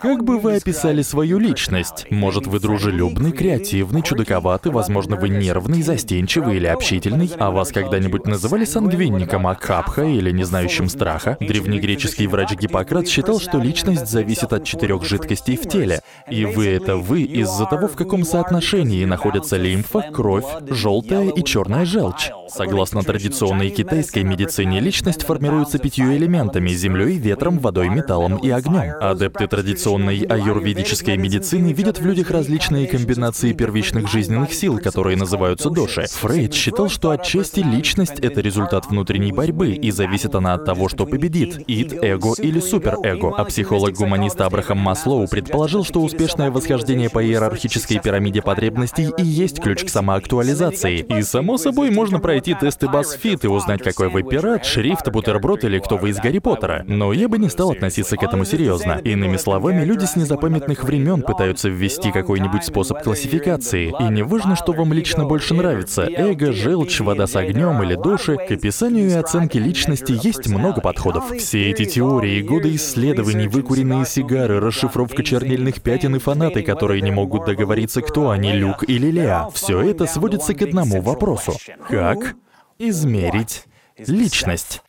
Как бы вы описали свою личность? Может, вы дружелюбный, креативный, чудаковатый, возможно, вы нервный, застенчивый или общительный? А вас когда-нибудь называли сангвинником Акапха или не знающим страха? Древнегреческий врач Гиппократ считал, что личность зависит от четырех жидкостей в теле. И вы — это вы из-за того, в каком соотношении находятся лимфа, кровь, желтая и черная желчь. Согласно традиционной китайской медицине, личность формируется пятью элементами — землей, ветром, водой, металлом и огнем. Адепты традиционной традиционной аюрведической медицины видят в людях различные комбинации первичных жизненных сил, которые называются доши. Фрейд считал, что отчасти личность — это результат внутренней борьбы, и зависит она от того, что победит — ид, эго или суперэго. А психолог-гуманист Абрахам Маслоу предположил, что успешное восхождение по иерархической пирамиде потребностей и есть ключ к самоактуализации. И, само собой, можно пройти тесты BuzzFeed и узнать, какой вы пират, шрифт, бутерброд или кто вы из Гарри Поттера. Но я бы не стал относиться к этому серьезно. Иными словами, Веками люди с незапамятных времен пытаются ввести какой-нибудь способ классификации. И не важно, что вам лично больше нравится — эго, желчь, вода с огнем или души, к описанию и оценке личности есть много подходов. Все эти теории, годы исследований, выкуренные сигары, расшифровка чернильных пятен и фанаты, которые не могут договориться, кто они, Люк или Леа, все это сводится к одному вопросу. Как измерить личность?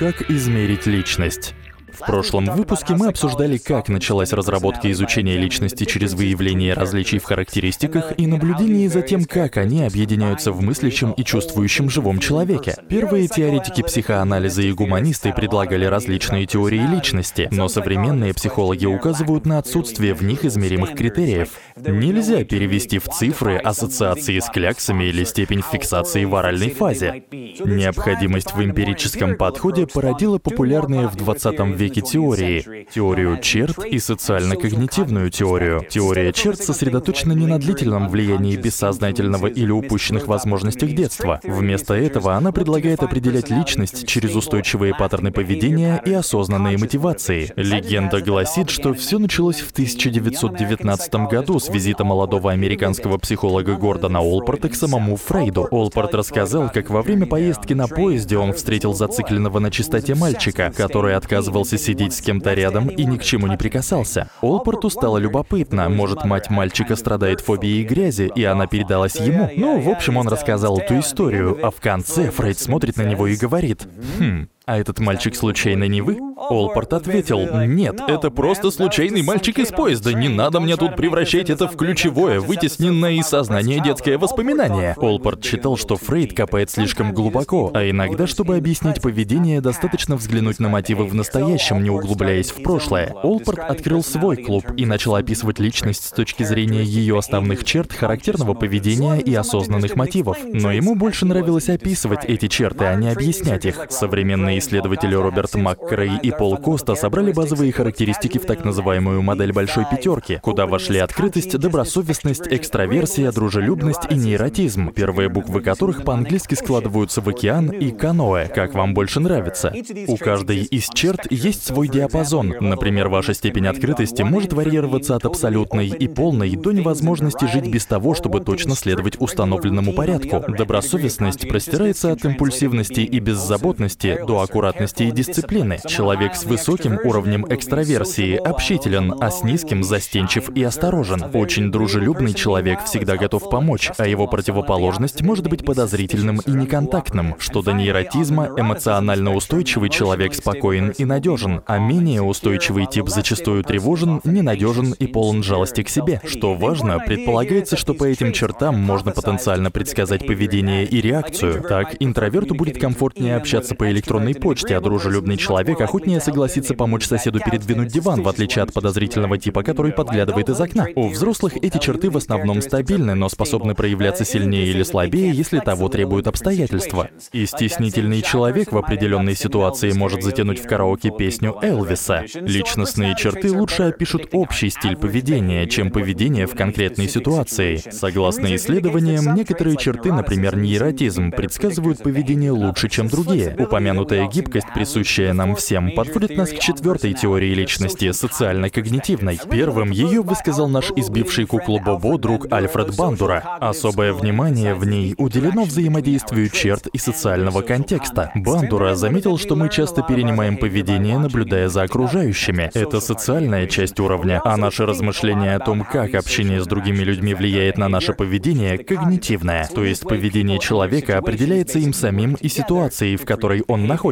Как измерить личность? В прошлом выпуске мы обсуждали, как началась разработка изучения личности через выявление различий в характеристиках и наблюдение за тем, как они объединяются в мыслящем и чувствующем живом человеке. Первые теоретики психоанализа и гуманисты предлагали различные теории личности, но современные психологи указывают на отсутствие в них измеримых критериев. Нельзя перевести в цифры ассоциации с кляксами или степень фиксации в оральной фазе. Необходимость в эмпирическом подходе породила популярные в 20 веке веке теории. Теорию черт и социально-когнитивную теорию. Теория черт сосредоточена не на длительном влиянии бессознательного или упущенных возможностях детства. Вместо этого она предлагает определять личность через устойчивые паттерны поведения и осознанные мотивации. Легенда гласит, что все началось в 1919 году с визита молодого американского психолога Гордона Олпорта к самому Фрейду. Олпорт рассказал, как во время поездки на поезде он встретил зацикленного на чистоте мальчика, который отказывался сидеть с кем-то рядом и ни к чему не прикасался. Олпорту стало любопытно, может, мать мальчика страдает фобией грязи, и она передалась ему. Ну, в общем, он рассказал эту историю, а в конце Фрейд смотрит на него и говорит, «Хм, а этот мальчик случайно не вы? Олпорт ответил, нет, это просто случайный мальчик из поезда, не надо мне тут превращать это в ключевое, вытесненное из сознания детское воспоминание. Олпорт считал, что Фрейд копает слишком глубоко, а иногда, чтобы объяснить поведение, достаточно взглянуть на мотивы в настоящем, не углубляясь в прошлое. Олпорт открыл свой клуб и начал описывать личность с точки зрения ее основных черт, характерного поведения и осознанных мотивов. Но ему больше нравилось описывать эти черты, а не объяснять их. Современные исследователи Роберт МакКрей и Пол Коста собрали базовые характеристики в так называемую модель большой пятерки, куда вошли открытость, добросовестность, экстраверсия, дружелюбность и нейротизм, первые буквы которых по-английски складываются в океан и каноэ, как вам больше нравится. У каждой из черт есть свой диапазон. Например, ваша степень открытости может варьироваться от абсолютной и полной до невозможности жить без того, чтобы точно следовать установленному порядку. Добросовестность простирается от импульсивности и беззаботности до аккуратности и дисциплины. Человек с высоким уровнем экстраверсии общителен, а с низким застенчив и осторожен. Очень дружелюбный человек всегда готов помочь, а его противоположность может быть подозрительным и неконтактным. Что до нейротизма, эмоционально устойчивый человек спокоен и надежен, а менее устойчивый тип зачастую тревожен, ненадежен и полон жалости к себе. Что важно, предполагается, что по этим чертам можно потенциально предсказать поведение и реакцию. Так, интроверту будет комфортнее общаться по электронной почте, а дружелюбный человек охотнее согласится помочь соседу передвинуть диван, в отличие от подозрительного типа, который подглядывает из окна. У взрослых эти черты в основном стабильны, но способны проявляться сильнее или слабее, если того требуют обстоятельства. И стеснительный человек в определенной ситуации может затянуть в караоке песню Элвиса. Личностные черты лучше опишут общий стиль поведения, чем поведение в конкретной ситуации. Согласно исследованиям, некоторые черты, например, нейротизм, предсказывают поведение лучше, чем другие. Упомянутая Эта гибкость, присущая нам всем, подводит нас к четвертой теории личности — социально-когнитивной. Первым ее высказал наш избивший куклу Бобо друг Альфред Бандура. Особое внимание в ней уделено взаимодействию черт и социального контекста. Бандура заметил, что мы часто перенимаем поведение, наблюдая за окружающими. Это социальная часть уровня, а наши размышления о том, как общение с другими людьми влияет на наше поведение, когнитивное. То есть поведение человека определяется им самим и ситуацией, в которой он находится.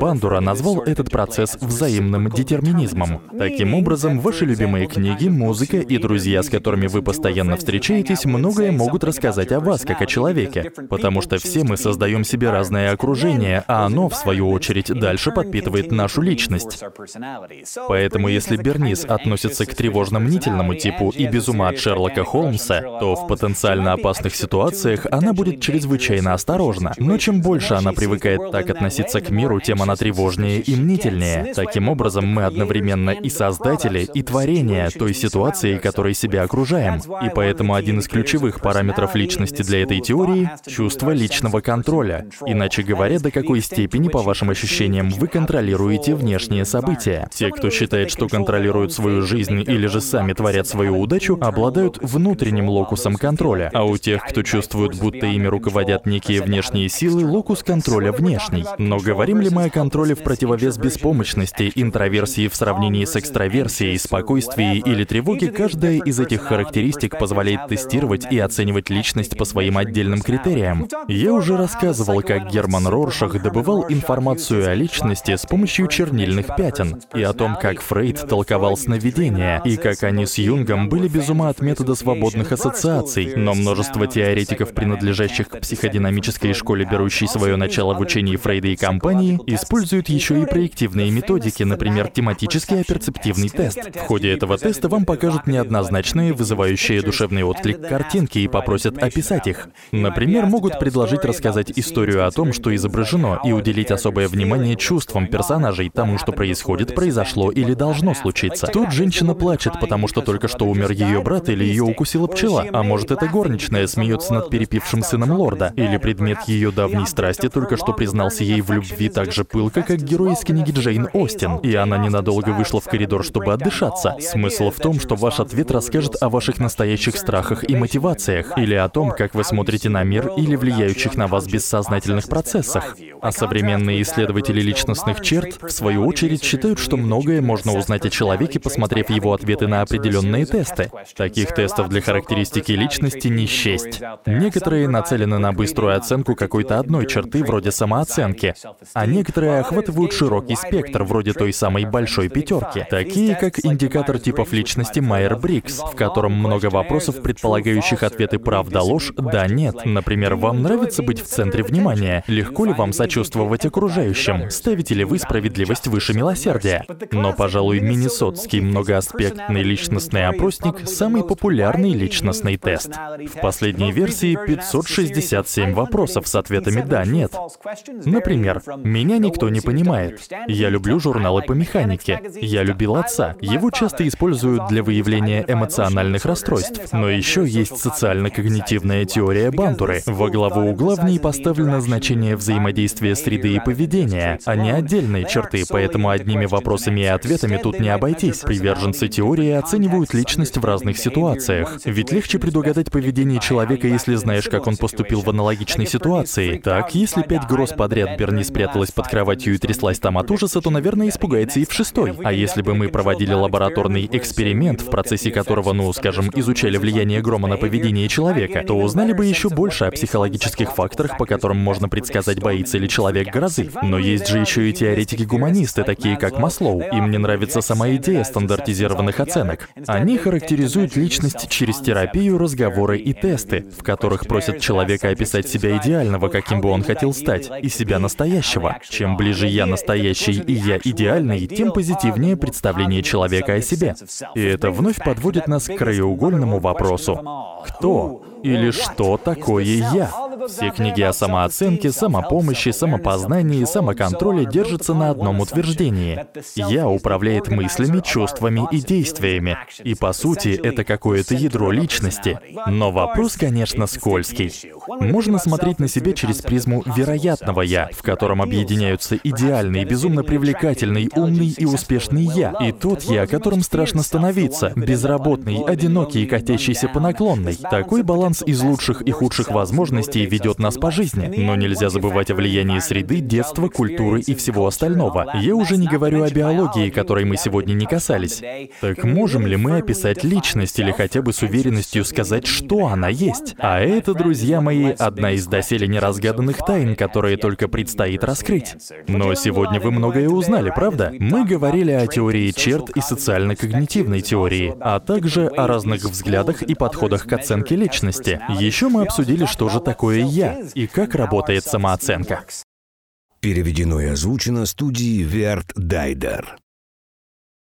Бандура назвал этот процесс взаимным детерминизмом. Таким образом, ваши любимые книги, музыка и друзья, с которыми вы постоянно встречаетесь, многое могут рассказать о вас как о человеке, потому что все мы создаем себе разное окружение, а оно, в свою очередь, дальше подпитывает нашу личность. Поэтому если Бернис относится к тревожно-мнительному типу и без ума от Шерлока Холмса, то в потенциально опасных ситуациях она будет чрезвычайно осторожна. Но чем больше она привыкает так относиться к миру, тем она тревожнее и мнительнее. Таким образом, мы одновременно и создатели, и творение той ситуации, которой себя окружаем. И поэтому один из ключевых параметров личности для этой теории — чувство личного контроля. Иначе говоря, до какой степени, по вашим ощущениям, вы контролируете внешние события. Те, кто считает, что контролируют свою жизнь или же сами творят свою удачу, обладают внутренним локусом контроля. А у тех, кто чувствует, будто ими руководят некие внешние силы, локус контроля внешний. Но говорим ли мы о контроле в противовес беспомощности, интроверсии в сравнении с экстраверсией, спокойствии или тревоге, каждая из этих характеристик позволяет тестировать и оценивать личность по своим отдельным критериям. Я уже рассказывал, как Герман Роршах добывал информацию о личности с помощью чернильных пятен, и о том, как Фрейд толковал сновидения, и как они с Юнгом были без ума от метода свободных ассоциаций, но множество теоретиков, принадлежащих к психодинамической школе, берущей свое начало в учении Фрейда и компании, используют еще и проективные методики, например, тематический аперцептивный тест. В ходе этого теста вам покажут неоднозначные, вызывающие душевный отклик картинки и попросят описать их. Например, могут предложить рассказать историю о том, что изображено, и уделить особое внимание чувствам персонажей, тому, что происходит, произошло или должно случиться. Тут женщина плачет, потому что только что умер ее брат или ее укусила пчела, а может это горничная смеется над перепившим сыном лорда, или предмет ее давней страсти только что признался ей в любви так же пылко, как герой из книги Джейн Остин, и она ненадолго вышла в коридор, чтобы отдышаться. Смысл в том, что ваш ответ расскажет о ваших настоящих страхах и мотивациях, или о том, как вы смотрите на мир или влияющих на вас бессознательных процессах. А современные исследователи личностных черт, в свою очередь, считают, что многое можно узнать о человеке, посмотрев его ответы на определенные тесты. Таких тестов для характеристики личности не счесть. Некоторые нацелены на быструю оценку какой-то одной черты, вроде самооценки, а некоторые охватывают широкий спектр, вроде той самой большой пятерки, такие как индикатор типов личности Майер-Брикс, в котором много вопросов, предполагающих ответы правда-ложь, да-нет. Например, вам нравится быть в центре внимания? Легко ли вам сочувствовать окружающим? Ставите ли вы справедливость выше милосердия? Но, пожалуй, Миннесотский многоаспектный личностный опросник — самый популярный личностный тест. В последней версии 567 вопросов с ответами «да», «нет». Например, «Меня никто не понимает». «Я люблю журналы по механике». «Я любил отца». Его часто используют для выявления эмоциональных расстройств. Но еще есть социально-когнитивная теория Бандуры. Во главу угла в ней поставлено значение взаимодействия среды и поведения, а не отдельные черты, поэтому одними вопросами и ответами тут не обойтись. Приверженцы теории оценивают личность в разных ситуациях. Ведь легче предугадать поведение человека, если знаешь, как он поступил в аналогичной ситуации. Так, если пять гроз подряд Берни спряталась под кроватью и тряслась там от ужаса, то, наверное, испугается и в шестой. А если бы мы проводили лабораторный эксперимент, в процессе которого, ну, скажем, изучали влияние грома на поведение человека, то узнали бы еще больше о психологических факторах, по которым можно предсказать, боится ли человек грозы. Но есть же еще и теоретики-гуманисты, такие как Маслоу. Им не нравится сама идея стандартизированных оценок. Они характеризуют личность через терапию, разговоры и тесты, в которых просят человека описать себя идеального, каким бы он хотел стать, и себя настоящего. Чем ближе я настоящий и я идеальный, тем позитивнее представление человека о себе. И это вновь подводит нас к краеугольному вопросу. Кто или что такое я? Все книги о самооценке, самопомощи, самопознании и самоконтроле держатся на одном утверждении. «Я» управляет мыслями, чувствами и действиями. И по сути, это какое-то ядро личности. Но вопрос, конечно, скользкий. Можно смотреть на себя через призму вероятного «я», в котором объединяются идеальный, безумно привлекательный, умный и успешный «я», и тот «я», которым страшно становиться, безработный, одинокий и катящийся по наклонной. Такой баланс из лучших и худших возможностей ведет нас по жизни. Но нельзя забывать о влиянии среды, детства, культуры и всего остального. Я уже не говорю о биологии, которой мы сегодня не касались. Так можем ли мы описать личность или хотя бы с уверенностью сказать, что она есть? А это, друзья мои, одна из доселе неразгаданных тайн, которые только предстоит раскрыть. Но сегодня вы многое узнали, правда? Мы говорили о теории черт и социально-когнитивной теории, а также о разных взглядах и подходах к оценке личности. Еще мы обсудили, что же такое «я» и как работает самооценка. Переведено и озвучено студией Верт Дайдер.